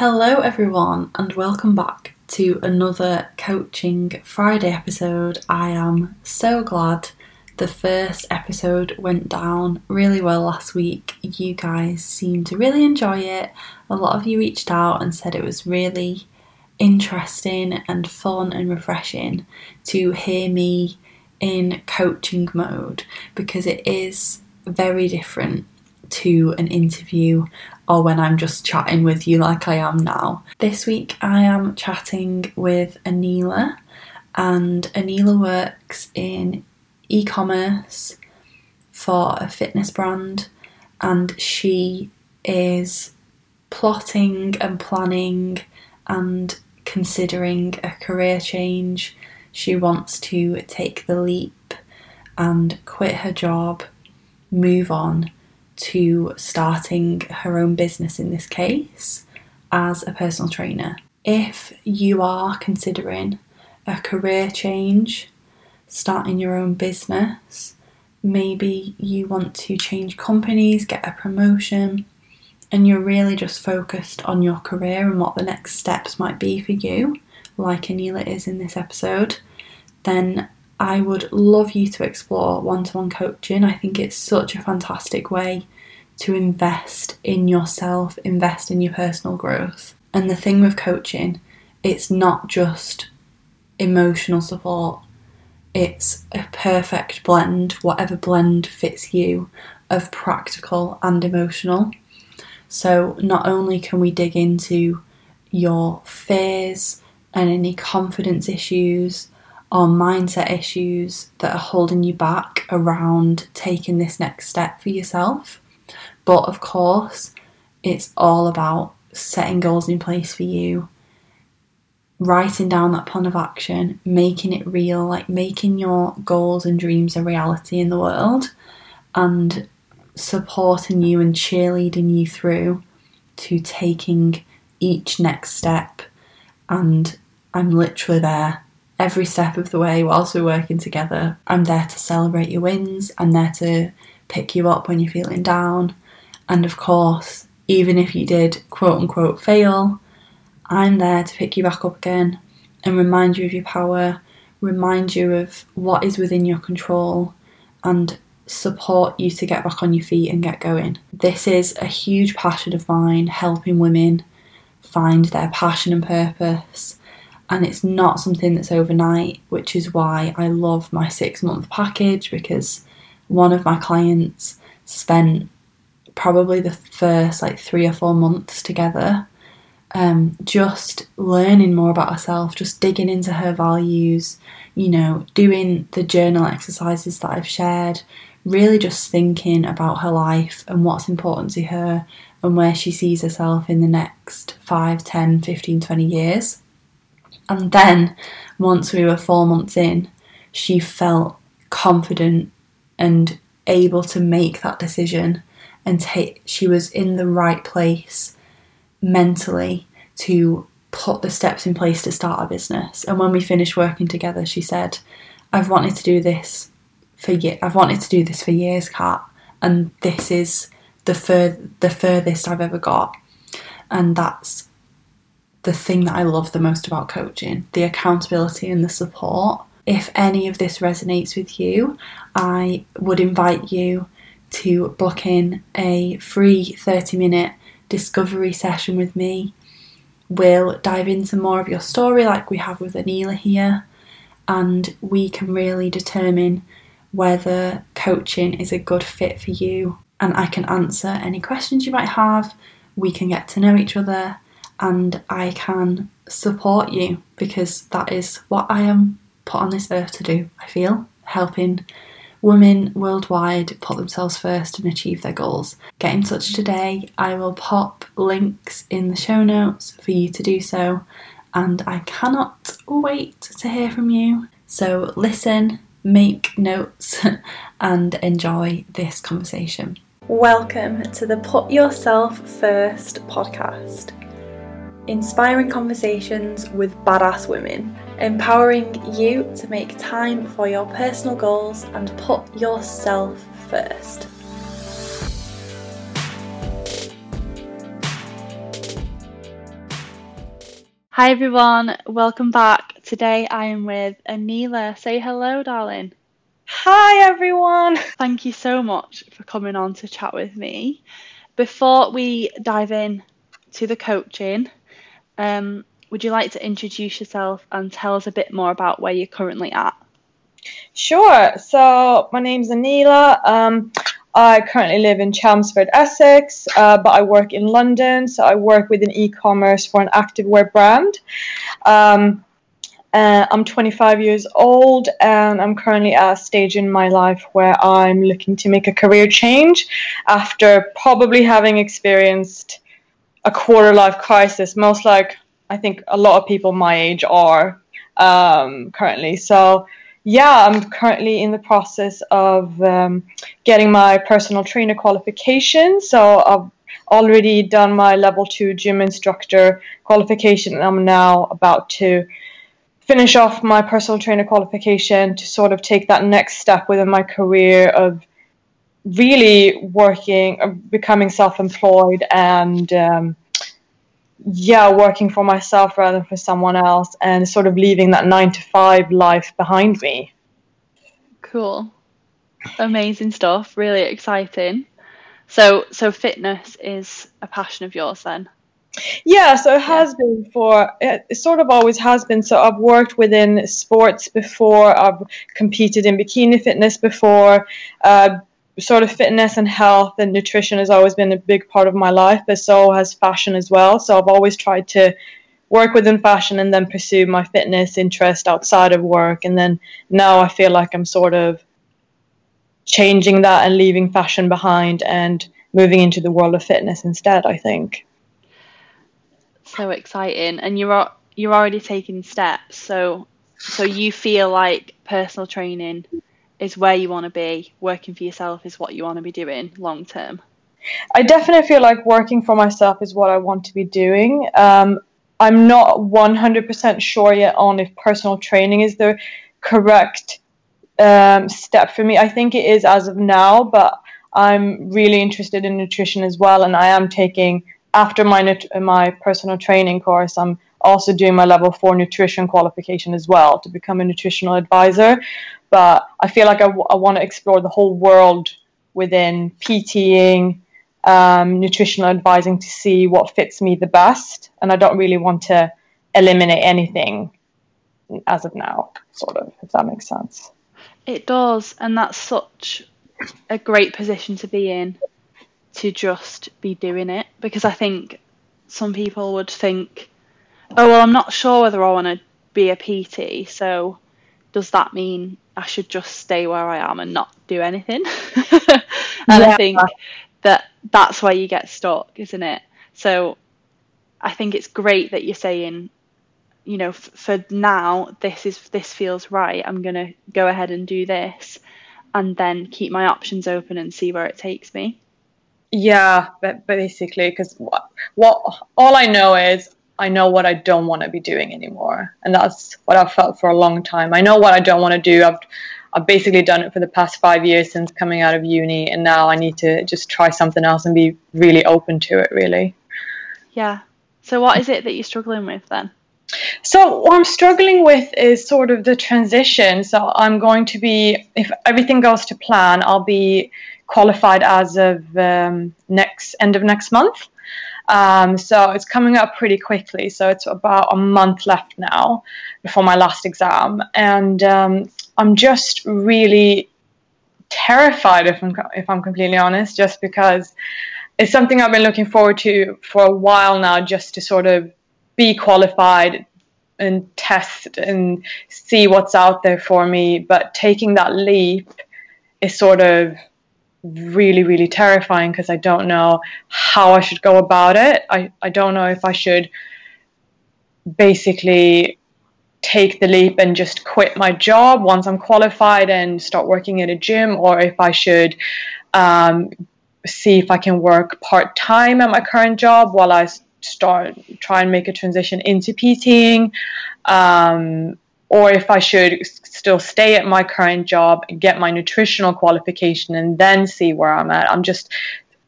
Hello, everyone, and welcome back to another Coaching Friday episode. I am so glad the first episode went down really well last week. You guys seemed to really enjoy it. A lot of you reached out and said it was really interesting and fun and refreshing to hear me in coaching mode because it is very different to an interview or when I'm just chatting with you like I am now. This week I am chatting with Anila, and Anila works in e commerce for a fitness brand, and she is plotting and planning and considering a career change. She wants to take the leap and quit her job, move on to starting her own business in this case as a personal trainer. If you are considering a career change, starting your own business, maybe you want to change companies, get a promotion, and you're really just focused on your career and what the next steps might be for you, like Anila is in this episode, then I would love you to explore one to one coaching. I think it's such a fantastic way to invest in yourself, invest in your personal growth. And the thing with coaching, it's not just emotional support, it's a perfect blend, whatever blend fits you, of practical and emotional. So, not only can we dig into your fears and any confidence issues, or mindset issues that are holding you back around taking this next step for yourself. But of course, it's all about setting goals in place for you, writing down that plan of action, making it real, like making your goals and dreams a reality in the world, and supporting you and cheerleading you through to taking each next step. And I'm literally there every step of the way whilst we're working together. I'm there to celebrate your wins, I'm there to pick you up when you're feeling down. And of course, even if you did quote unquote fail, I'm there to pick you back up again and remind you of your power, remind you of what is within your control, and support you to get back on your feet and get going. This is a huge passion of mine, helping women find their passion and purpose and it's not something that's overnight, which is why I love my six month package because one of my clients spent probably the first like three or four months together um, just learning more about herself, just digging into her values, you know, doing the journal exercises that I've shared, really just thinking about her life and what's important to her and where she sees herself in the next 5, 10, 15, 20 years. And then once we were four months in, she felt confident and able to make that decision and take she was in the right place mentally to put the steps in place to start a business. And when we finished working together, she said, I've wanted to do this for ye- I've wanted to do this for years, Kat, and this is the fur- the furthest I've ever got. And that's the thing that I love the most about coaching the accountability and the support. If any of this resonates with you, I would invite you to book in a free 30 minute discovery session with me. We'll dive into more of your story, like we have with Anila here, and we can really determine whether coaching is a good fit for you. And I can answer any questions you might have. We can get to know each other and I can support you because that is what I am put on this earth to do, I feel, helping women worldwide put themselves first and achieve their goals. Get in touch today. I will pop links in the show notes for you to do so, and I cannot wait to hear from you. So, listen, make notes, and enjoy this conversation. Welcome to the Put Yourself First podcast inspiring conversations with badass women, empowering you to make time for your personal goals and put yourself first. Hi everyone, welcome back. Today I am with Anila. Say hello, darling. Hi everyone. Thank you so much for coming on to chat with me. Before we dive in to the coaching, um, would you like to introduce yourself and tell us a bit more about where you're currently at? Sure. So my name's Anila. Um, I currently live in Chelmsford, Essex, uh, but I work in London. So I work within e-commerce for an activewear brand. Um, uh, I'm 25 years old and I'm currently at a stage in my life where I'm looking to make a career change after probably having experienced a quarter life crisis, most like I think a lot of people my age are um, currently. So yeah, I'm currently in the process of um, getting my personal trainer qualification. So I've already done my level two gym instructor qualification, and I'm now about to finish off my personal trainer qualification to sort of take that next step within my career of really working, uh, becoming self employed and um, yeah, working for myself rather than for someone else and sort of leaving that nine to five life behind me. Cool. Amazing stuff. Really exciting. So, so fitness is a passion of yours then? Yeah, so it has yeah. been for it sort of always has been. So I've worked within sports before. I've competed in bikini fitness before. Uh, sort of fitness and health and nutrition has always been a big part of my life, but so has fashion as well. So I've always tried to work within fashion and then pursue my fitness interest outside of work. And then now I feel like I'm sort of changing that and leaving fashion behind and moving into the world of fitness instead, I think. So exciting. And you're you're already taking steps. So so you feel like personal training is where you want to be, working for yourself is what you want to be doing long term? I definitely feel like working for myself is what I want to be doing. Um, I'm not 100% sure yet on if personal training is the correct um, step for me. I think it is as of now, but I'm really interested in nutrition as well, and I am taking after my my personal training course. I'm also doing my level four nutrition qualification as well to become a nutritional advisor but I feel like I, w- I want to explore the whole world within PTing, um, nutritional advising to see what fits me the best. And I don't really want to eliminate anything as of now, sort of, if that makes sense. It does. And that's such a great position to be in to just be doing it because I think some people would think, oh, well, I'm not sure whether I want to be a PT, so does that mean I should just stay where I am and not do anything? and yeah. I think that that's where you get stuck, isn't it? So I think it's great that you're saying, you know, f- for now, this is this feels right. I'm gonna go ahead and do this, and then keep my options open and see where it takes me. Yeah, but basically, because what, what all I know is I know what I don't want to be doing anymore. And that's what I've felt for a long time. I know what I don't want to do. I've I've basically done it for the past five years since coming out of uni, and now I need to just try something else and be really open to it, really. Yeah. So, what is it that you're struggling with then? So, what I'm struggling with is sort of the transition. So, I'm going to be, if everything goes to plan, I'll be qualified as of um, next end of next month. Um, so it's coming up pretty quickly. So it's about a month left now before my last exam, and um, I'm just really terrified if I'm if I'm completely honest, just because it's something I've been looking forward to for a while now, just to sort of be qualified and test and see what's out there for me. But taking that leap is sort of really, really terrifying because I don't know how I should go about it. I, I don't know if I should basically take the leap and just quit my job once I'm qualified and start working at a gym, or if I should um, see if I can work part time at my current job while I start try and make a transition into PTing. Um, or if I should still stay at my current job and get my nutritional qualification and then see where I'm at. I'm just,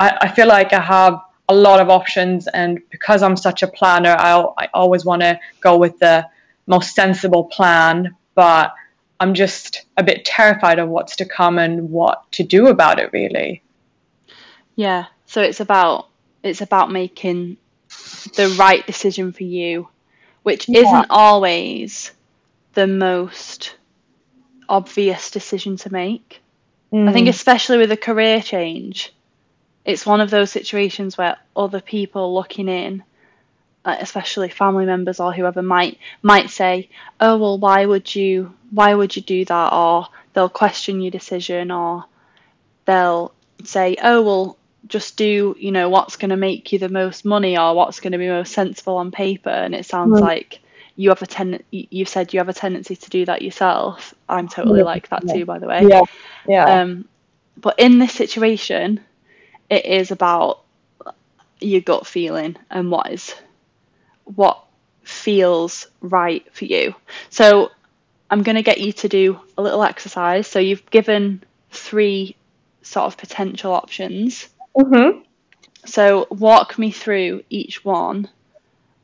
I, I feel like I have a lot of options, and because I'm such a planner, I, I always want to go with the most sensible plan. But I'm just a bit terrified of what's to come and what to do about it, really. Yeah. So it's about it's about making the right decision for you, which yeah. isn't always the most obvious decision to make. Mm. I think, mm. especially with a career change, it's one of those situations where other people looking in, uh, especially family members or whoever, might might say, "Oh well, why would you why would you do that?" Or they'll question your decision, or they'll say, "Oh well, just do you know what's going to make you the most money or what's going to be most sensible on paper." And it sounds mm. like you have a ten you said you have a tendency to do that yourself. I'm totally yeah, like that yeah. too by the way. Yeah. Yeah. Um but in this situation it is about your gut feeling and what is what feels right for you. So i'm going to get you to do a little exercise. So you've given three sort of potential options. Mm-hmm. so walk me through each one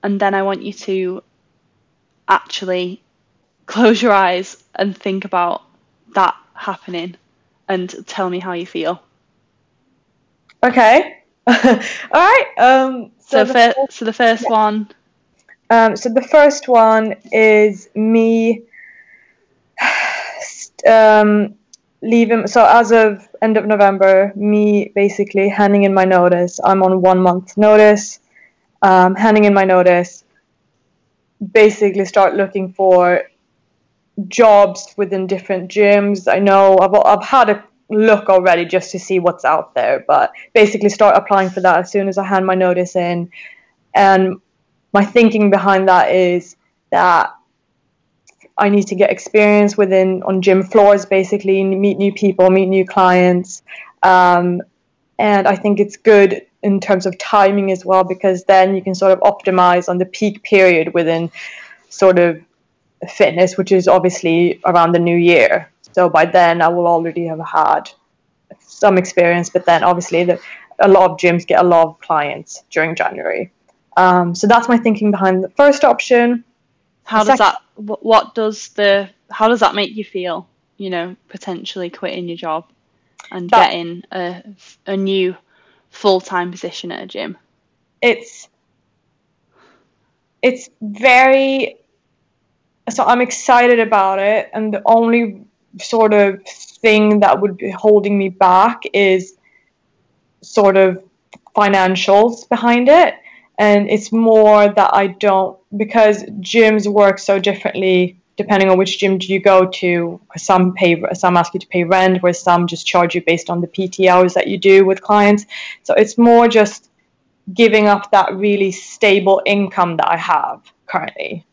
and then i want you to actually close your eyes and think about that happening and tell me how you feel. Okay. All right. Um, so, so, the, fir- first, so the first yeah. one. Um, so the first one is me um, leaving. So as of end of November, me basically handing in my notice. I'm on one month notice. Um, handing in my notice basically start looking for jobs within different gyms. I know I've, I've had a look already just to see what's out there, but basically start applying for that as soon as I hand my notice in. And my thinking behind that is that I need to get experience within on gym floors, basically meet new people, meet new clients, um, and I think it's good in terms of timing as well because then you can sort of optimize on the peak period within sort of fitness which is obviously around the new year. So by then i will already have had some experience but then obviously the, a lot of gyms get a lot of clients during january. Um, so that's my thinking behind the first option. How does that what does the how does that make you feel you know potentially quitting your job and that, getting a, a new full time position at a gym? It's it's very so I'm excited about it and the only sort of thing that would be holding me back is sort of financials behind it and it's more that I don't because gyms work so differently depending on which gym do you go to. Some pay, some ask you to pay rent, where some just charge you based on the PT hours that you do with clients. So it's more just giving up that really stable income that I have currently,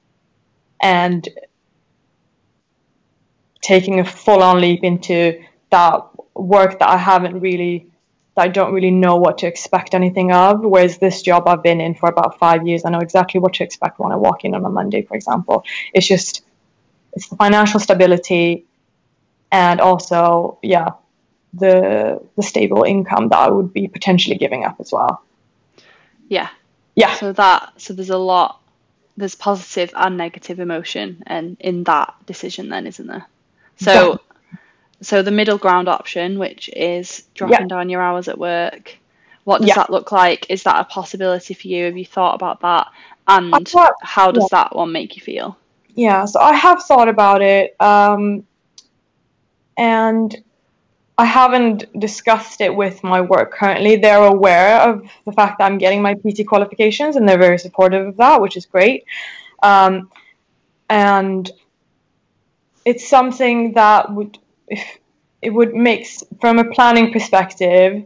and taking a full-on leap into that work that I haven't really that I don't really know what to expect anything of. Whereas this job I've been in for about five years, I know exactly what to expect when I walk in on a Monday, for example. It's just it's the financial stability and also yeah the the stable income that I would be potentially giving up as well. Yeah. Yeah. So that so there's a lot there's positive and negative emotion and in that decision then isn't there? So yeah. so the middle ground option which is dropping yeah. down your hours at work what does yeah. that look like? Is that a possibility for you? Have you thought about that? And how does that one make you feel? Yeah, so I have thought about it, um, and I haven't discussed it with my work currently. They're aware of the fact that I'm getting my PT qualifications, and they're very supportive of that, which is great. Um, and it's something that would, if it would make, from a planning perspective,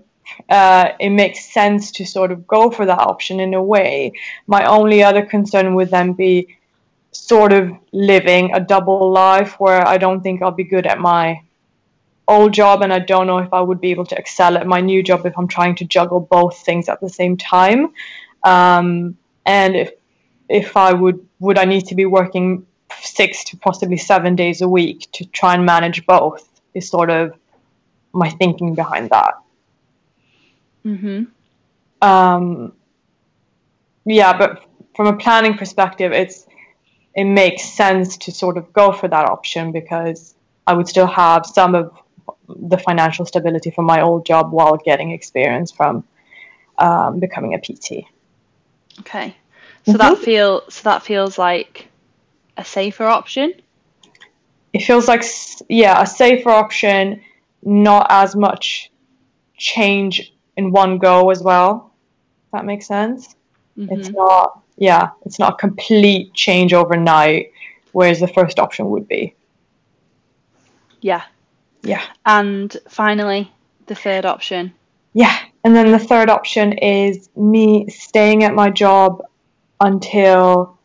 uh, it makes sense to sort of go for that option in a way. My only other concern would then be sort of living a double life where I don't think I'll be good at my old job and I don't know if I would be able to excel at my new job if I'm trying to juggle both things at the same time. Um, and if if I would would I need to be working six to possibly seven days a week to try and manage both is sort of my thinking behind that. Mm-hmm. Um, yeah, but from a planning perspective, it's it makes sense to sort of go for that option because I would still have some of the financial stability from my old job while getting experience from um, becoming a PT. Okay, so mm-hmm. that feel so that feels like a safer option. It feels like yeah, a safer option, not as much change in one go as well. If that makes sense. Mm-hmm. It's not yeah, it's not a complete change overnight, whereas the first option would be. Yeah. Yeah. And finally, the third option. Yeah. And then the third option is me staying at my job until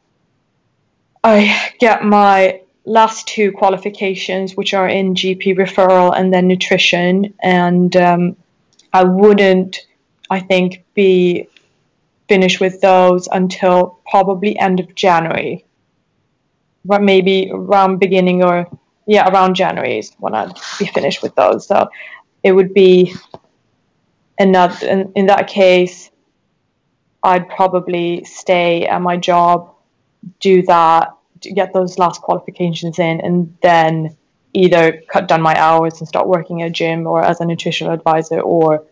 I get my last two qualifications, which are in GP referral and then nutrition. And um, I wouldn't, I think, be finished with those until probably end of January, but maybe around beginning or yeah, around January is when I'd be finished with those. So it would be another. In, in that case, I'd probably stay at my job, do that, get those last qualifications in, and then either cut down my hours and start working at a gym or as a nutritional advisor or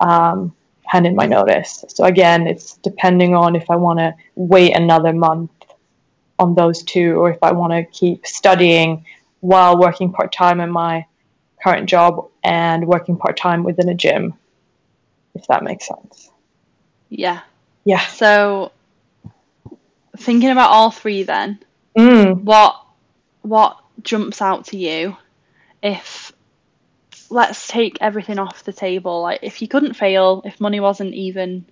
um, hand in my notice. So again, it's depending on if I want to wait another month on those two or if I want to keep studying while working part time in my current job and working part time within a gym, if that makes sense. Yeah. Yeah. So thinking about all three then, mm. what what jumps out to you if let's take everything off the table. Like if you couldn't fail if money wasn't even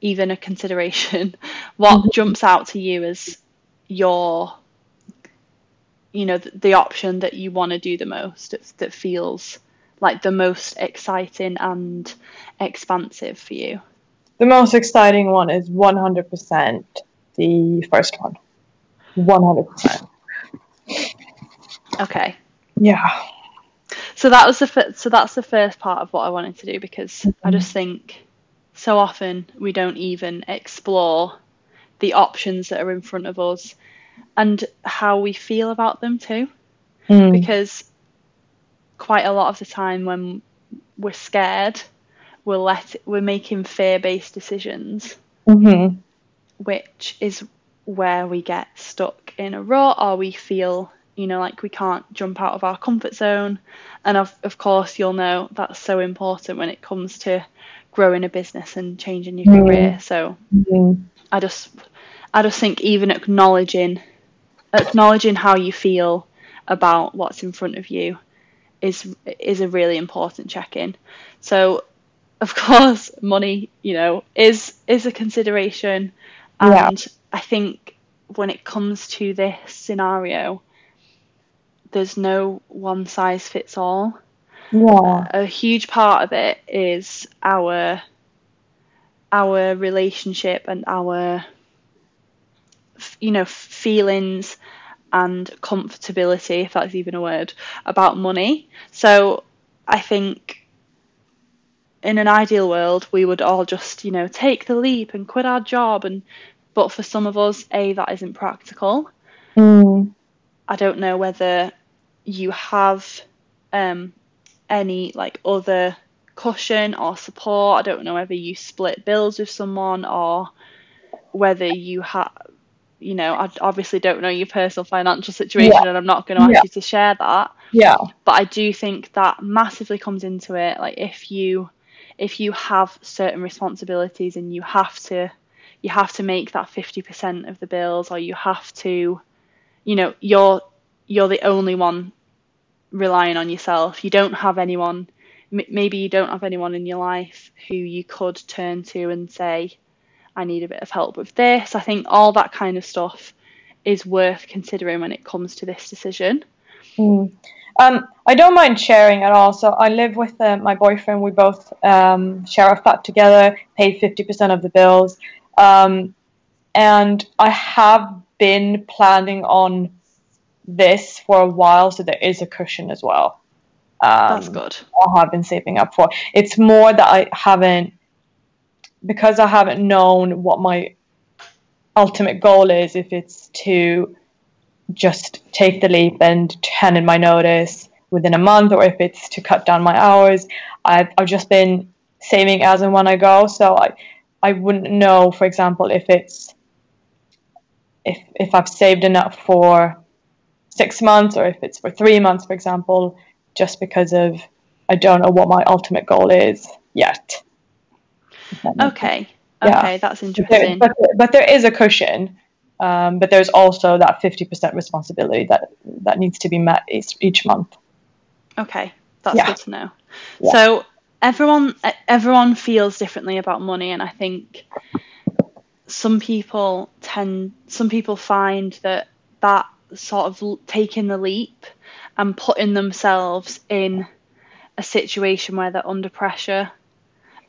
even a consideration what mm-hmm. jumps out to you as your you know the, the option that you want to do the most that feels like the most exciting and expansive for you? The most exciting one is 100% the first one. 100% okay. Yeah so that was the f- so that's the first part of what I wanted to do because mm-hmm. I just think so often we don't even explore the options that are in front of us and how we feel about them too. Mm. Because quite a lot of the time when we're scared, we're let we're making fear-based decisions, mm-hmm. which is where we get stuck in a rut or we feel you know like we can't jump out of our comfort zone and of, of course you'll know that's so important when it comes to growing a business and changing your mm. career so mm. i just i just think even acknowledging acknowledging how you feel about what's in front of you is is a really important check-in so of course money you know is is a consideration and yeah. i think when it comes to this scenario there's no one size fits all. Yeah. A huge part of it is our our relationship and our you know feelings and comfortability if that's even a word about money so i think in an ideal world we would all just you know take the leap and quit our job and but for some of us a that isn't practical mm. i don't know whether you have um, any like other cushion or support. I don't know whether you split bills with someone or whether you have, you know, I obviously don't know your personal financial situation yeah. and I'm not going to ask yeah. you to share that. Yeah. But I do think that massively comes into it. Like if you if you have certain responsibilities and you have to you have to make that 50% of the bills or you have to you know you're you're the only one relying on yourself. You don't have anyone, m- maybe you don't have anyone in your life who you could turn to and say, I need a bit of help with this. I think all that kind of stuff is worth considering when it comes to this decision. Mm. Um, I don't mind sharing at all. So I live with uh, my boyfriend. We both um, share a flat together, pay 50% of the bills. Um, and I have been planning on this for a while, so there is a cushion as well. Um, That's good. I have been saving up for. It's more that I haven't because I haven't known what my ultimate goal is if it's to just take the leap and hand in my notice within a month or if it's to cut down my hours. I've, I've just been saving as and when I go. So I, I wouldn't know, for example, if it's if if I've saved enough for six months or if it's for three months, for example, just because of I don't know what my ultimate goal is yet. Okay. Okay, that's interesting. But there, but, but there is a cushion, um, but there's also that 50% responsibility that that needs to be met each, each month. Okay, that's yeah. good to know. Yeah. So everyone everyone feels differently about money, and I think some people tend some people find that that sort of taking the leap and putting themselves in a situation where they're under pressure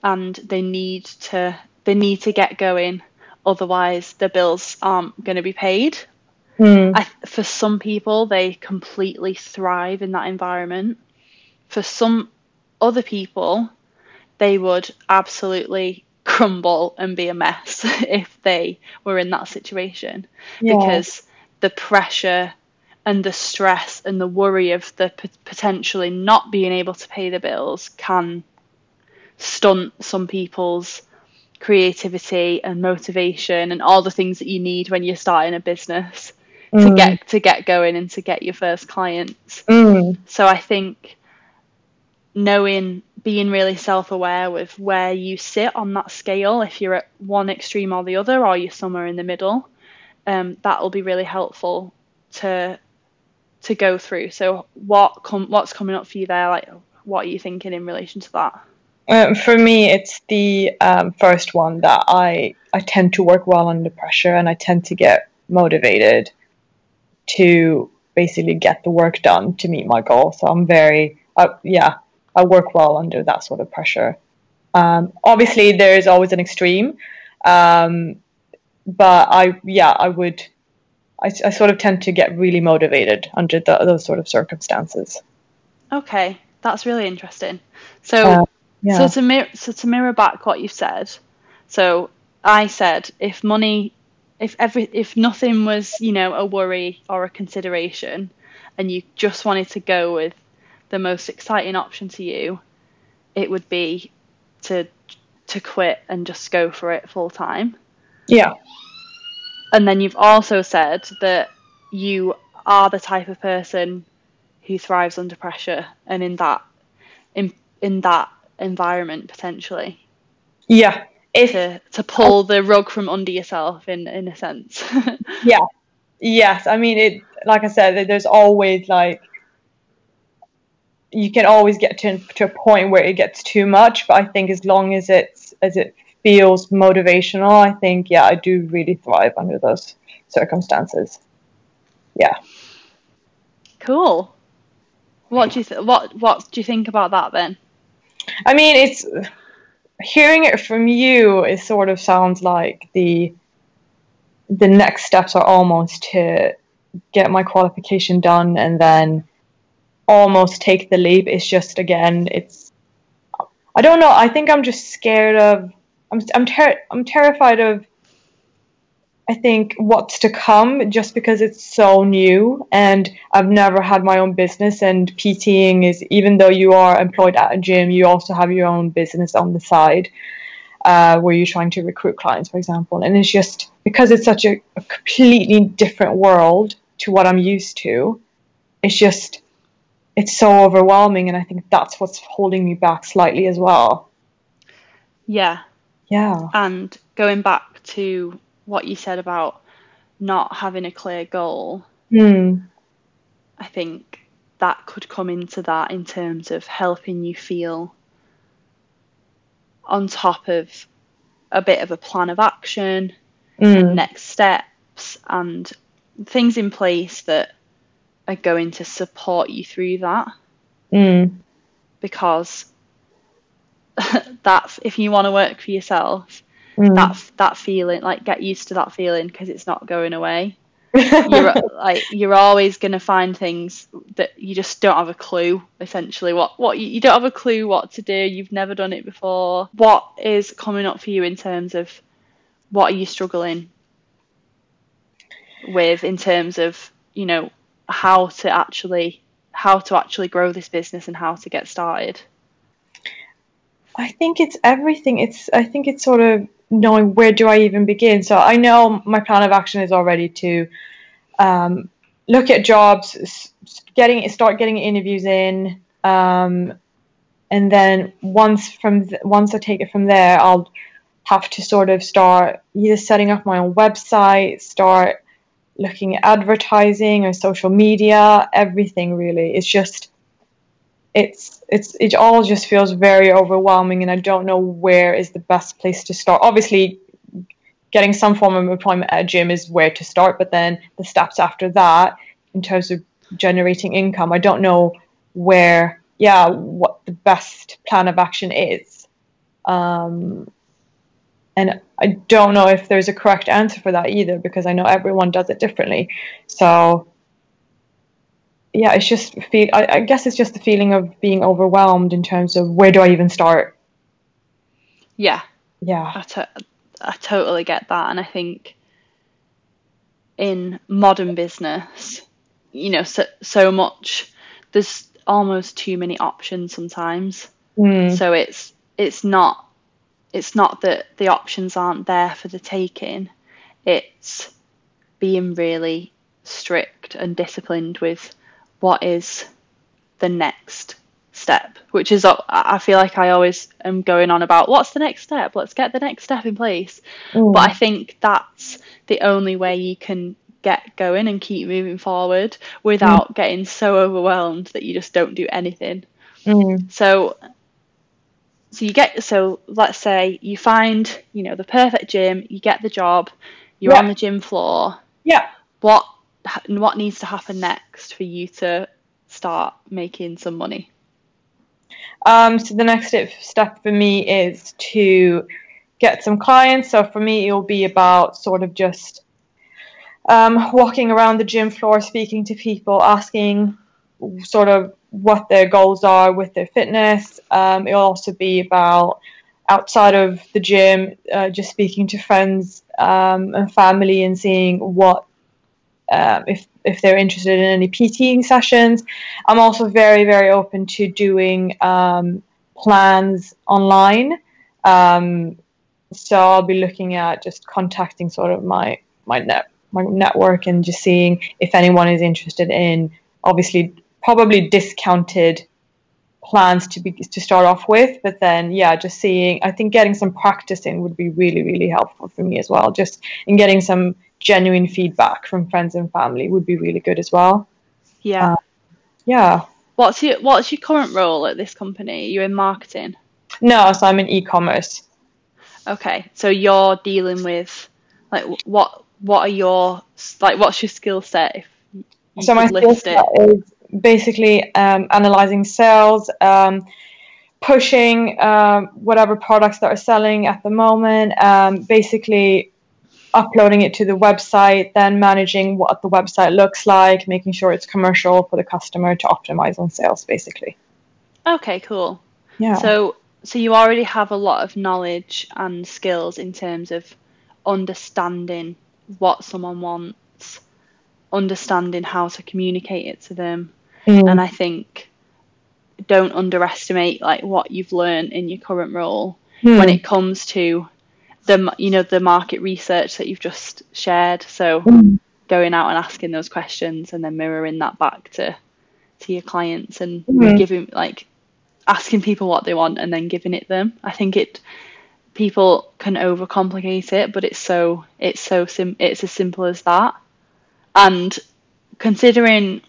and they need to they need to get going otherwise the bills aren't going to be paid mm. I, for some people they completely thrive in that environment for some other people they would absolutely crumble and be a mess if they were in that situation yeah. because the pressure and the stress and the worry of the p- potentially not being able to pay the bills can stunt some people's creativity and motivation and all the things that you need when you're starting a business mm. to get to get going and to get your first clients. Mm. So I think knowing being really self-aware with where you sit on that scale if you're at one extreme or the other or you're somewhere in the middle um, that will be really helpful to to go through so what com- what's coming up for you there like what are you thinking in relation to that um, for me, it's the um, first one that I I tend to work well under pressure, and I tend to get motivated to basically get the work done to meet my goal. So I'm very, uh, yeah, I work well under that sort of pressure. Um, obviously, there is always an extreme, um, but I, yeah, I would, I, I sort of tend to get really motivated under the, those sort of circumstances. Okay, that's really interesting. So. Uh, yeah. So to mirror, so to mirror back what you said, so I said if money, if every, if nothing was you know a worry or a consideration, and you just wanted to go with the most exciting option to you, it would be to to quit and just go for it full time. Yeah. And then you've also said that you are the type of person who thrives under pressure and in that in in that environment potentially. Yeah. If, to to pull oh. the rug from under yourself in in a sense. yeah. Yes. I mean it like I said, there's always like you can always get to, to a point where it gets too much, but I think as long as it's as it feels motivational, I think yeah, I do really thrive under those circumstances. Yeah. Cool. What do you th- what what do you think about that then? I mean, it's hearing it from you. It sort of sounds like the the next steps are almost to get my qualification done and then almost take the leap. It's just again, it's I don't know. I think I'm just scared of. I'm I'm ter- I'm terrified of I think what's to come just because it's so new and I've never had my own business and PTing is even though you are employed at a gym, you also have your own business on the side uh, where you're trying to recruit clients, for example. And it's just because it's such a, a completely different world to what I'm used to, it's just it's so overwhelming and I think that's what's holding me back slightly as well. Yeah. Yeah. And going back to what you said about not having a clear goal, mm. I think that could come into that in terms of helping you feel on top of a bit of a plan of action, mm. next steps, and things in place that are going to support you through that. Mm. Because that's if you want to work for yourself, mm. that that feeling like get used to that feeling because it's not going away you're like you're always going to find things that you just don't have a clue essentially what what you, you don't have a clue what to do you've never done it before what is coming up for you in terms of what are you struggling with in terms of you know how to actually how to actually grow this business and how to get started? I think it's everything. It's I think it's sort of knowing where do I even begin. So I know my plan of action is already to um, look at jobs, getting start getting interviews in, um, and then once from once I take it from there, I'll have to sort of start either setting up my own website, start looking at advertising or social media, everything really. It's just it's it's it all just feels very overwhelming and I don't know where is the best place to start. Obviously getting some form of employment at a gym is where to start, but then the steps after that in terms of generating income, I don't know where yeah, what the best plan of action is. Um, and I don't know if there's a correct answer for that either because I know everyone does it differently. So yeah, it's just feel. I, I guess it's just the feeling of being overwhelmed in terms of where do I even start. Yeah. Yeah. I, to- I totally get that, and I think in modern business, you know, so so much there's almost too many options sometimes. Mm. So it's it's not it's not that the options aren't there for the taking. It's being really strict and disciplined with what is the next step, which is I feel like I always am going on about what's the next step? Let's get the next step in place. Mm. But I think that's the only way you can get going and keep moving forward without mm. getting so overwhelmed that you just don't do anything. Mm. So so you get so let's say you find, you know, the perfect gym, you get the job, you're Yeah. on the gym floor. Yeah. What what needs to happen next for you to start making some money? Um, so the next step, for me is to get some clients. So for me, it will be about sort of just um, walking around the gym floor, speaking to people, asking sort of what their goals are with their fitness. Um, it'll also be about outside of the gym, uh, just speaking to friends um, and family and seeing what um, if if they're interested in any PTing sessions. I'm also very very open to doing um, plans online. Um, so I'll be looking at just contacting sort of my my net my network and just seeing if anyone is interested in obviously probably discounted plans to be to start off with but then yeah just seeing i think getting some practice in would be really really helpful for me as well just in getting some genuine feedback from friends and family would be really good as well Yeah. Uh, yeah what's your what's your current role at this company? You're in marketing. no so i'm in e-commerce Okay. So you're dealing with like what what are your like what's your skill set if you so my skill set is basically um, analyzing sales um, pushing um, whatever products that are selling at the moment um, basically uploading it to the website then managing what the website looks like making sure it's commercial for the customer to optimize on sales basically Okay, cool. yeah So so you already have a lot of knowledge and skills in terms of understanding what someone wants, understanding how to communicate it to them, Mm. and I think don't underestimate like what you've learned in your current role Hmm. when it comes to the you know the market research that you've just shared. So Mm. going out and asking those questions and then mirroring that back to to your clients and Mhm. giving like asking people what they want and then giving it them. I think it people can overcomplicate it, but it's so it's so sim it's as simple as that. And considering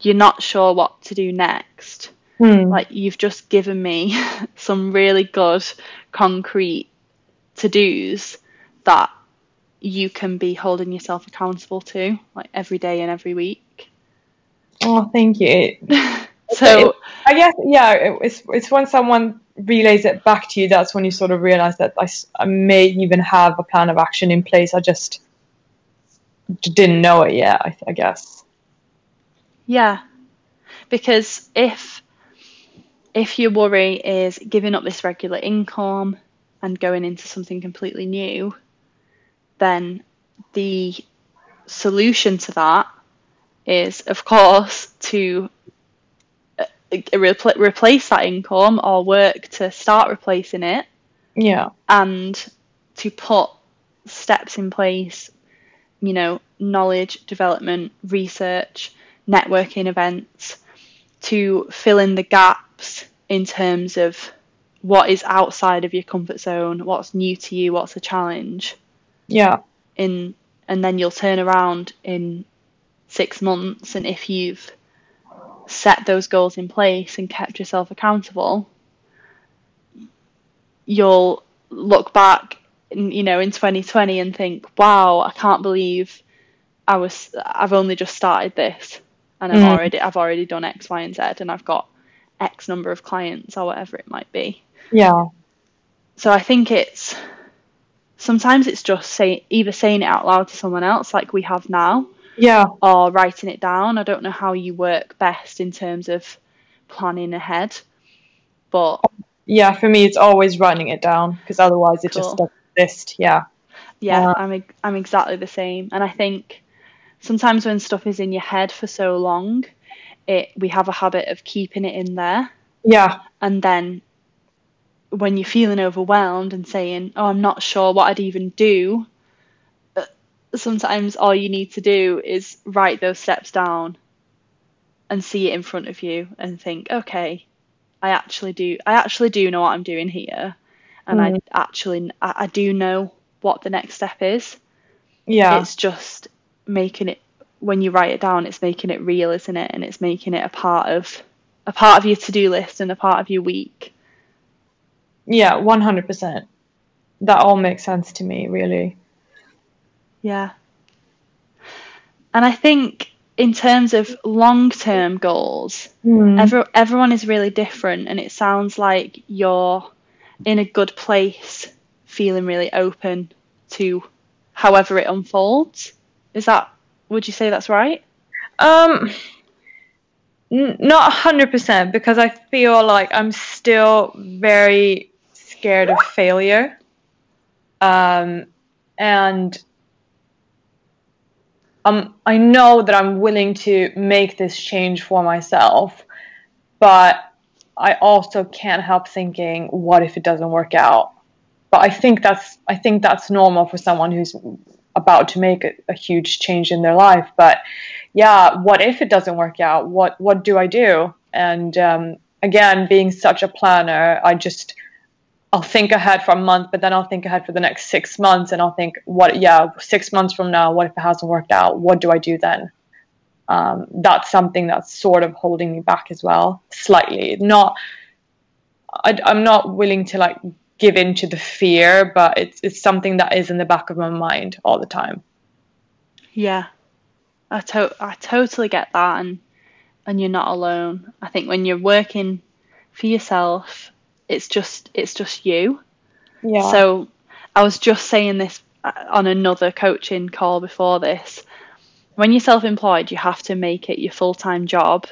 you're not sure what to do next, Hmm. like you've just given me some really good concrete to dos that you can be holding yourself accountable to like every day and every week. oh thank you So I guess yeah, it- it's it's when someone relays it back to you that's when you sort of realize that I, I may even have a plan of action in place. I just didn't know it yet. I, I guess. yeah. Because if if your worry is giving up this regular income and going into something completely new, then the solution to that is, of course, to uh, repl- replace that income or work to start replacing it. Yeah. And to put steps in place, you know, knowledge development, research, networking events to fill in the gaps in terms of what is outside of your comfort zone, what's new to you, what's a challenge. Yeah. In and then you'll turn around in six months and if you've set those goals in place and kept yourself accountable, you'll look back in, you know in 2020 and think, "Wow, I can't believe I was I've only just started this and I've mm. already I've already done X, Y, and Z and I've got X number of clients or whatever it might be." Yeah. So I think it's sometimes it's just say either saying it out loud to someone else like we have now yeah. or writing it down. I don't know how you work best in terms of planning ahead but yeah for me it's always writing it down because otherwise it cool. just doesn't exist. Yeah. Yeah uh, i'm i'm exactly the same. And i think sometimes when stuff is in your head for so long it we have a habit of keeping it in there. Yeah. And then when you're feeling overwhelmed and saying, "Oh, I'm not sure what I'd even do," uh, sometimes all you need to do is write those steps down and see it in front of you and think, "Okay, I actually do. I actually do know what I'm doing here, and mm. I actually I, I do know what the next step is." Yeah, it's just making it when you write it down. It's making it real, isn't it? And it's making it a part of a part of your to-do list and a part of your week yeah, 100%. That all makes sense to me, really. Yeah. And I think in terms of long term goals, mm. every, everyone is really different, and it sounds like you're in a good place, feeling really open to however it unfolds. Is that, would you say that's right? Um, n- not 100% because I feel like I'm still very scared of failure. Um, and um, I know that I'm willing to make this change for myself, but I also can't help thinking, what if it doesn't work out? But I think that's I think that's normal for someone who's about to make a, a huge change in their life. But yeah, what if it doesn't work out? What what do I do? And um, again, being such a planner, I just I'll think ahead for a month, but then I'll think ahead for the next six months, and I'll think, what? Yeah, six months from now, what if it hasn't worked out? What do I do then? Um, that's something that's sort of holding me back as well, slightly. Not, I, I'm not willing to like give in to the fear, but it's it's something that is in the back of my mind all the time. Yeah, I to- I totally get that, and and you're not alone. I think when you're working for yourself it's just it's just you. Yeah. So I was just saying this uh, on another coaching call before this. When you're self-employed, you have to make it your full-time job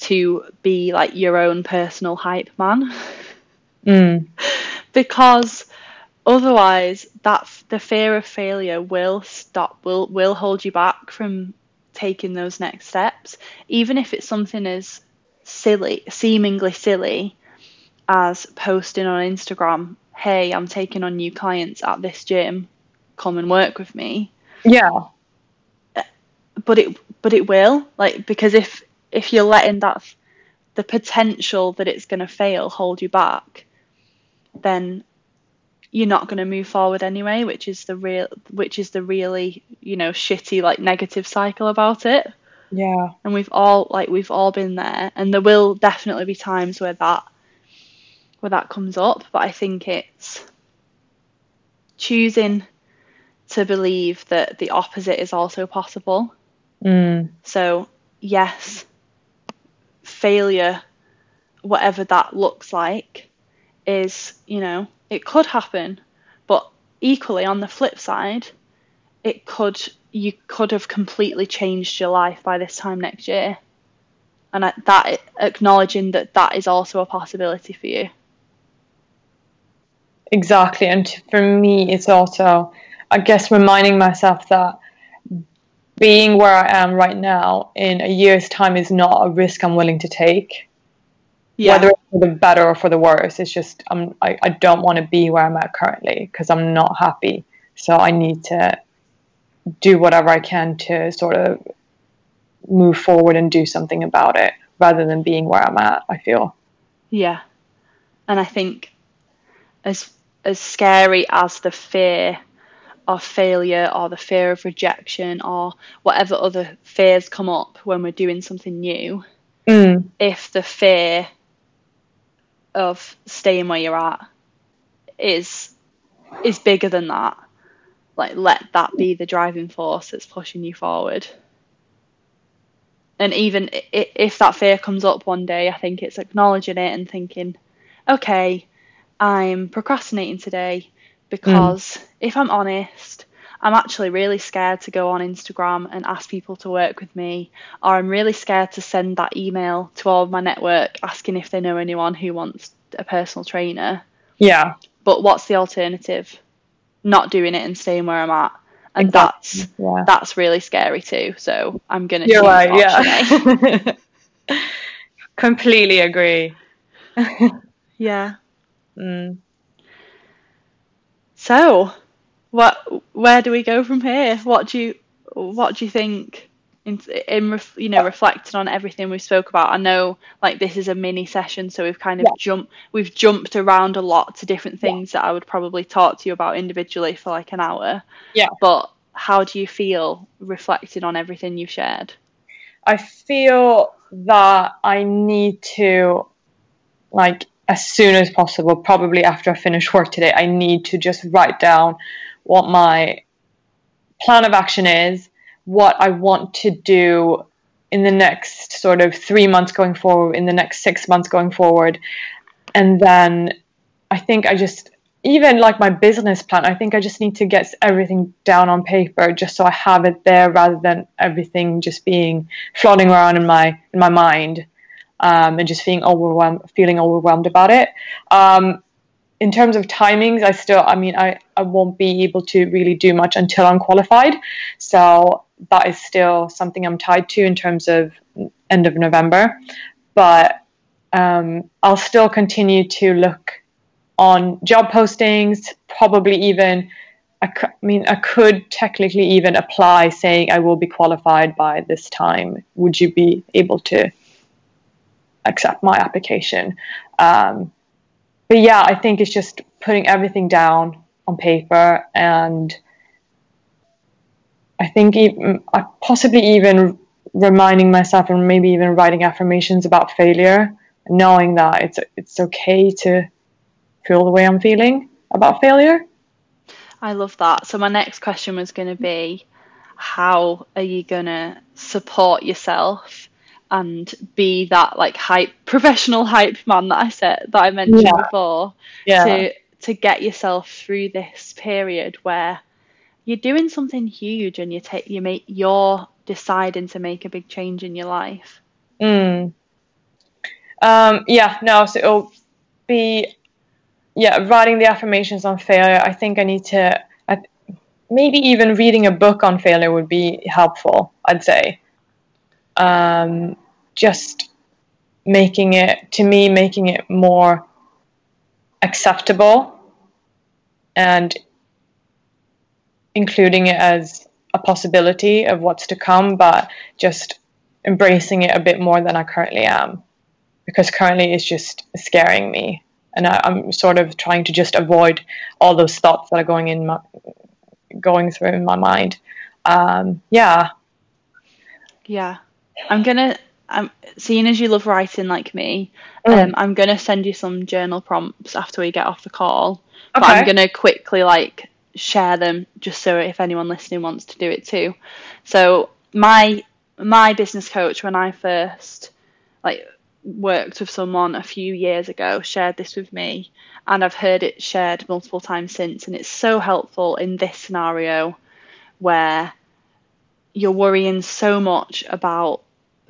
to be like your own personal hype man. Mm. because otherwise that the fear of failure will stop will will hold you back from taking those next steps even if it's something as silly seemingly silly as posting on Instagram, hey, I'm taking on new clients at this gym, come and work with me. Yeah. But it but it will, like because if if you're letting that the potential that it's gonna fail hold you back, then you're not going to move forward anyway, which is the real, which is the really, you know, shitty like negative cycle about it. Yeah. And we've all like we've all been there, and there will definitely be times where that where that comes up, but I think it's choosing to believe that the opposite is also possible. Mm. So, yes, failure, whatever that looks like, is, you know, it could happen, but equally on the flip side, it could, you could have completely changed your life by this time next year. And that acknowledging that that is also a possibility for you exactly and for me it's also i guess reminding myself that being where I am right now in a year's time is not a risk I'm willing to take. Yeah. Whether it's for the better or for the worse, it's just I'm, I, I don't want to be where I'm at currently because I'm not happy. So I need to do whatever I can to sort of move forward and do something about it rather than being where I'm at, I feel. Yeah. And I think as as scary as the fear of failure or the fear of rejection or whatever other fears come up when we're doing something new, Mm. if the fear of staying where you're at is is bigger than that, like let that be the driving force that's pushing you forward. And even if that fear comes up one day, I think it's acknowledging it and thinking, okay, I'm procrastinating today hmm. because if I'm honest, I'm actually really scared to go on Instagram and ask people to work with me, or I'm really scared to send that email to all of my network asking if they know anyone who wants a personal trainer. Yeah. But what's the alternative? Not doing it and staying where I'm at. And Exactly. that's Yeah. that's really scary too. So I'm gonna You're right. Yeah. Completely agree. Yeah. Mm. So, what? Where do we go from here? What do you What do you think? In, in you know, reflecting on everything we spoke about, I know like this is a mini session, so we've kind of Yeah. jumped, we've jumped around a lot to different things that I would probably talk to you about individually for like an hour. Yeah. But how do you feel reflecting on everything you've shared? I feel that I need to, like, as soon as possible, probably after I finish work today, I need to just write down what my plan of action is, what I want to do in the next sort of three months going forward, in the next six months going forward. And then I think I just, even like my business plan, I think I just need to get everything down on paper just so I have it there rather than everything just being floating around in my in my mind um, and just feeling overwhelmed, feeling overwhelmed about it. Um, in terms of timings, I still, I mean, I, I won't be able to really do much until I'm qualified. So that is still something I'm tied to in terms of end of November. But um, I'll still continue to look on job postings, probably even. I, mean, I could technically even apply saying I will be qualified by this time. Would you be able to accept my application? Um, but yeah, I think it's just putting everything down on paper, and I think even, I possibly even reminding myself and maybe even writing affirmations about failure, knowing that it's it's okay to feel the way I'm feeling about failure. I love that. So my next question was going to be, how are you going to support yourself and be that like hype professional hype man that I said that I mentioned Yeah. before Yeah, to to get yourself through this period where you're doing something huge and you take you make you're deciding to make a big change in your life. Mm. Um, yeah, no, so it'll be, yeah, writing the affirmations on failure. I think I need to, I, maybe even reading a book on failure would be helpful, I'd say. Um, just making it, to me, making it more acceptable and including it as a possibility of what's to come, but just embracing it a bit more than I currently am. Because currently it's just scaring me. And I, I'm sort of trying to just avoid all those thoughts that are going in my, going through in my mind. Um, yeah. Yeah. I'm gonna I'm seeing as you love writing like me, Mm. um, I'm gonna send you some journal prompts after we get off the call. Okay. But I'm gonna quickly like share them just so if anyone listening wants to do it too. So my my business coach when I first like worked with someone a few years ago shared this with me and I've heard it shared multiple times since and it's so helpful in this scenario where you're worrying so much about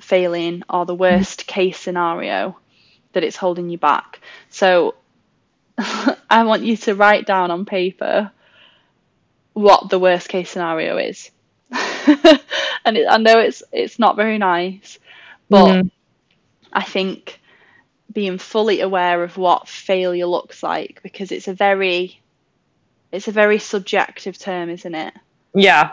failing or the worst case scenario that it's holding you back. So I want you to write down on paper what the worst case scenario is. and it, I know it's it's not very nice, but mm. I think being fully aware of what failure looks like because it's a very it's a very subjective term, isn't it? Yeah.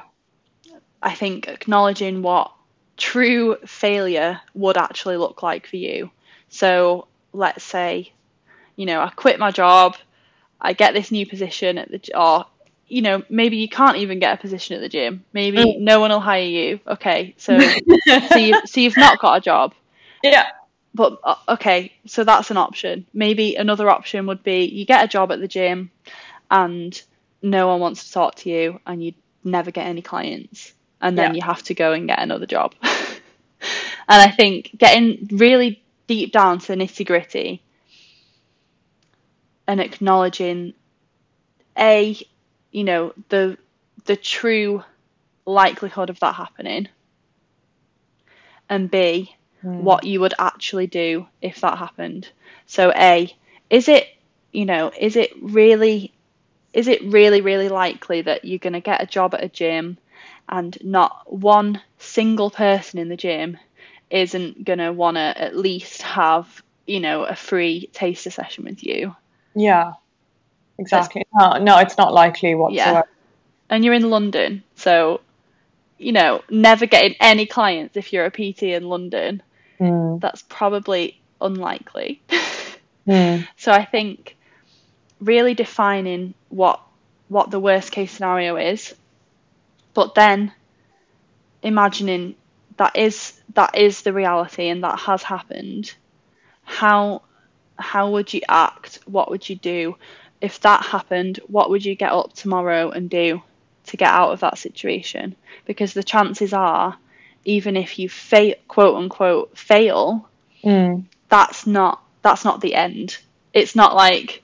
I think acknowledging what true failure would actually look like for you. So let's say, you know, I quit my job, I get this new position at the or you know, maybe you can't even get a position at the gym. Maybe mm. no one will hire you. Okay, so so, you, so you've not got a job. Yeah. But uh, okay, so that's an option. Maybe another option would be you get a job at the gym, and no one wants to talk to you, and you never get any clients, and then yeah. you have to go and get another job. and I think getting really deep down to the nitty gritty and acknowledging a you know the the true likelihood of that happening and b mm. what you would actually do if that happened so a is it you know is it really is it really really likely that you're going to get a job at a gym and not one single person in the gym isn't going to want to at least have you know a free taster session with you yeah exactly. No, no, it's not likely whatsoever. Yeah. And you're in London, so you know, never getting any clients if you're a PT in London. Mm. That's probably unlikely. mm. So I think really defining what what the worst case scenario is, but then imagining that is that is the reality and that has happened. How how would you act? What would you do? if that happened, what would you get up tomorrow and do to get out of that situation? Because the chances are, even if you fail, quote unquote, fail, mm. that's not that's not the end. It's not like,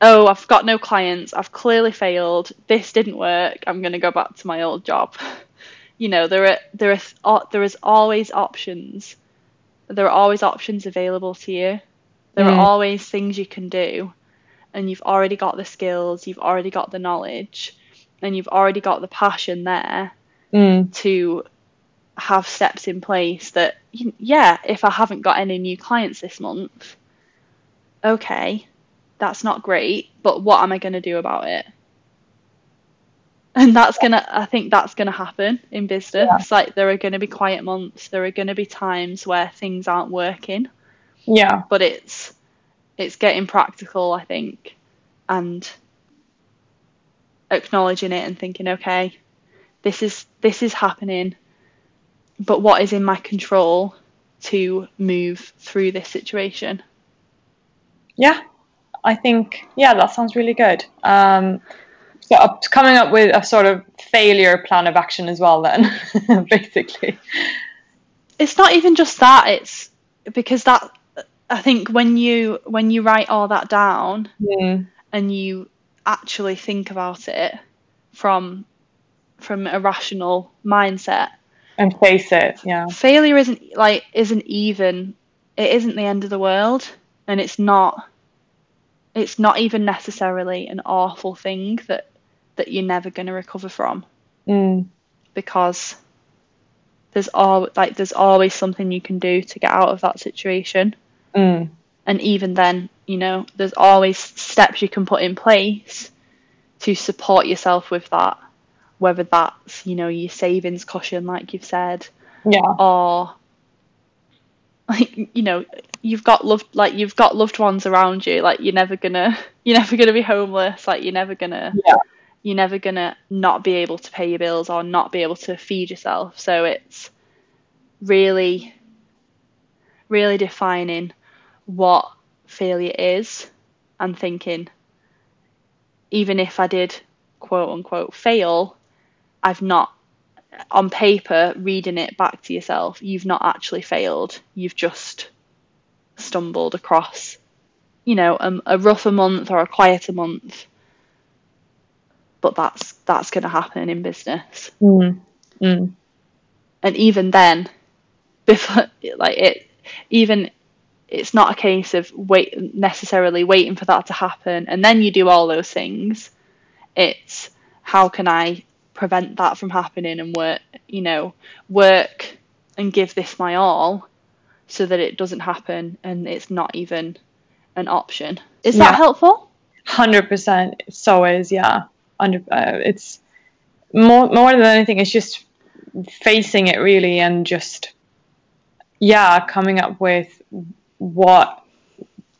oh, I've got no clients, I've clearly failed, this didn't work, I'm going to go back to my old job. you know, there are there are there is always options. There are always options available to you. There mm. are always things you can do and you've already got the skills, you've already got the knowledge, and you've already got the passion there mm. to have steps in place that, yeah, if I haven't got any new clients this month, okay, that's not great, but what am I going to do about it? And that's gonna, I think that's gonna happen in business. Yeah. Like there are gonna be quiet months, there are gonna be times where things aren't working. Yeah. But it's it's getting practical, I think, and acknowledging it and thinking, okay, this is this is happening, but what is in my control to move through this situation? Yeah, I think yeah, that sounds really good. Um, so up coming up with a sort of failure plan of action as well, then basically. It's not even just that. It's because that I think when you when you write all that down mm. and you actually think about it from from a rational mindset and face it, yeah. Failure isn't like isn't even it isn't the end of the world and it's not it's not even necessarily an awful thing that that you're never going to recover from. Mm. Because there's all like there's always something you can do to get out of that situation. Mm. And even then, you know, there's always steps you can put in place to support yourself with that, whether that's, you know, your savings cushion, like you've said, yeah, or like you know you've got loved like you've got loved ones around you like you're never gonna you're never gonna be homeless like you're never gonna yeah. you're never gonna not be able to pay your bills or not be able to feed yourself so it's really really defining what failure is and thinking, even if I did quote unquote fail, I've not, on paper, reading it back to yourself, you've not actually failed. You've just stumbled across, you know, a, a rougher month or a quieter month. But that's that's going to happen in business. Mm. Mm. And even then, before like it, even it's not a case of wait necessarily waiting for that to happen and then you do all those things it's how can i prevent that from happening and work, you know, work and give this my all so that it doesn't happen and it's not even an option. Is Yeah. that helpful? Hundred percent. So is yeah. Under uh, it's more more than anything. It's just facing it really and just yeah, coming up with what,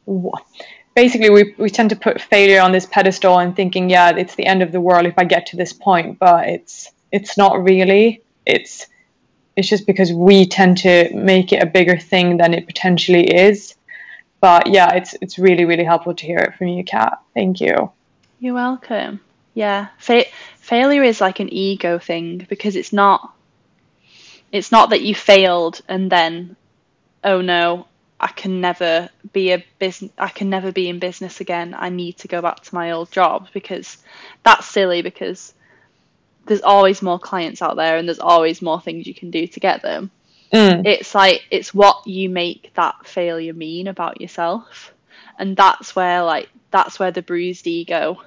what basically we we tend to put failure on this pedestal and thinking yeah it's the end of the world if I get to this point, but it's it's not really. It's it's just because we tend to make it a bigger thing than it potentially is. But yeah, it's it's really really helpful to hear it from you, Kat. Thank you. You're welcome. Yeah, Fa- failure is like an ego thing because it's not. It's not that you failed and then, oh no, I can never be a business. I can never be in business again. I need to go back to my old job because that's silly because there's always more clients out there and there's always more things you can do to get them. Mm. It's like it's what you make that failure mean about yourself, and that's where like that's where the bruised ego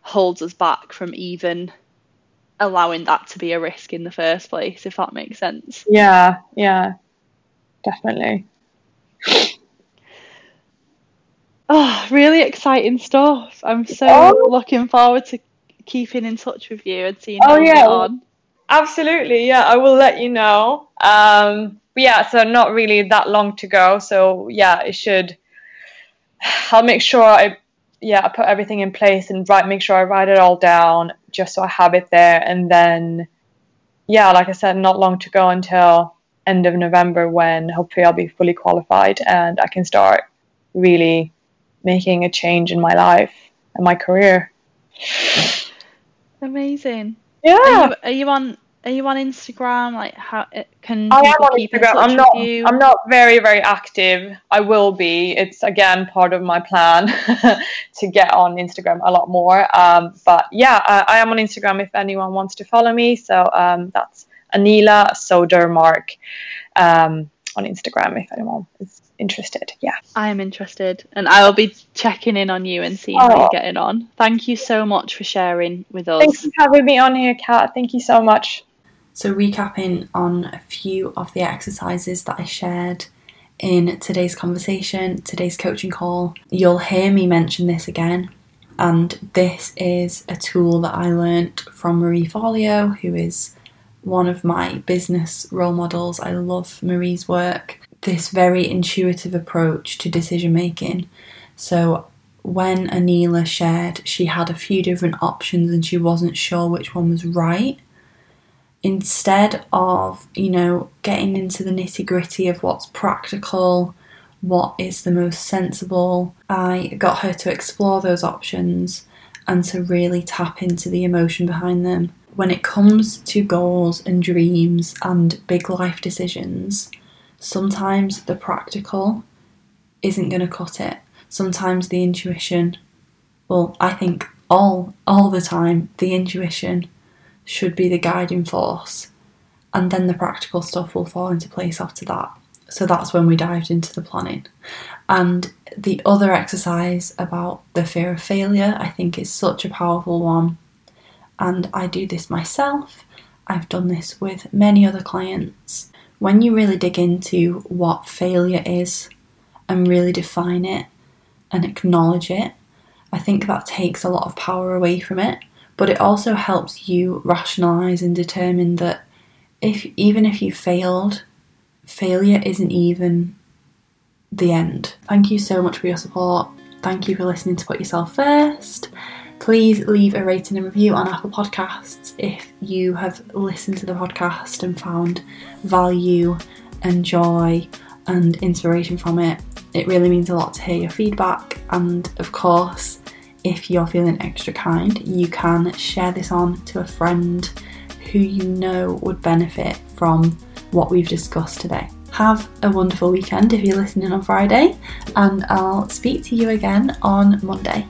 holds us back from even allowing that to be a risk in the first place, if that makes sense. Yeah, yeah, definitely. Oh, really exciting stuff. I'm so Oh. looking forward to keeping in touch with you and seeing Oh, yeah. on. Absolutely, yeah. I will let you know. Um, but yeah, so not really that long to go. So yeah, it should. I'll make sure I, yeah, I put everything in place and write. Make sure I write it all down just so I have it there. And then, yeah, like I said, not long to go until end of November when hopefully I'll be fully qualified and I can start really making a change in my life and my career. Amazing. Yeah. Are you, are you on? Are you on Instagram? Like, how uh, can I am on Instagram. I'm not. with you? I'm not very very active. I will be. It's again part of my plan to get on Instagram a lot more. Um, but yeah, I, I am on Instagram if anyone wants to follow me. So um, that's Anila Sodermark um, on Instagram if anyone is interested. Yeah. I am interested, and I will be checking in on you and seeing how Oh. you're getting on. Thank you so much for sharing with us. Thanks for having me on here, Kat. Thank you so much. So, recapping on a few of the exercises that I shared in today's conversation, today's coaching call, you'll hear me mention this again. And this is a tool that I learnt from Marie Forleo, who is one of my business role models. I love Marie's work. This very intuitive approach to decision making. So, when Anila shared she had a few different options and she wasn't sure which one was right, instead of, you know, getting into the nitty gritty of what's practical, what is the most sensible, I got her to explore those options and to really tap into the emotion behind them. When it comes to goals and dreams and big life decisions, sometimes the practical isn't going to cut it. Sometimes the intuition, well, I think all all the time the intuition should be the guiding force, and then the practical stuff will fall into place after that. So that's when we dived into the planning. And the other exercise about the fear of failure, I think, is such a powerful one. And I do this myself, I've done this with many other clients. When you really dig into what failure is and really define it and acknowledge it, I think that takes a lot of power away from it but it also helps you rationalize and determine that if even if you failed, failure isn't even the end. Thank you so much for your support. Thank you for listening to Put Yourself First. Please leave a rating and review on Apple Podcasts if you have listened to the podcast and found value and joy and inspiration from it. It really means a lot to hear your feedback, and of course, if you're feeling extra kind, you can share this on to a friend who you know would benefit from what we've discussed today. Have a wonderful weekend if you're listening on Friday, and I'll speak to you again on Monday.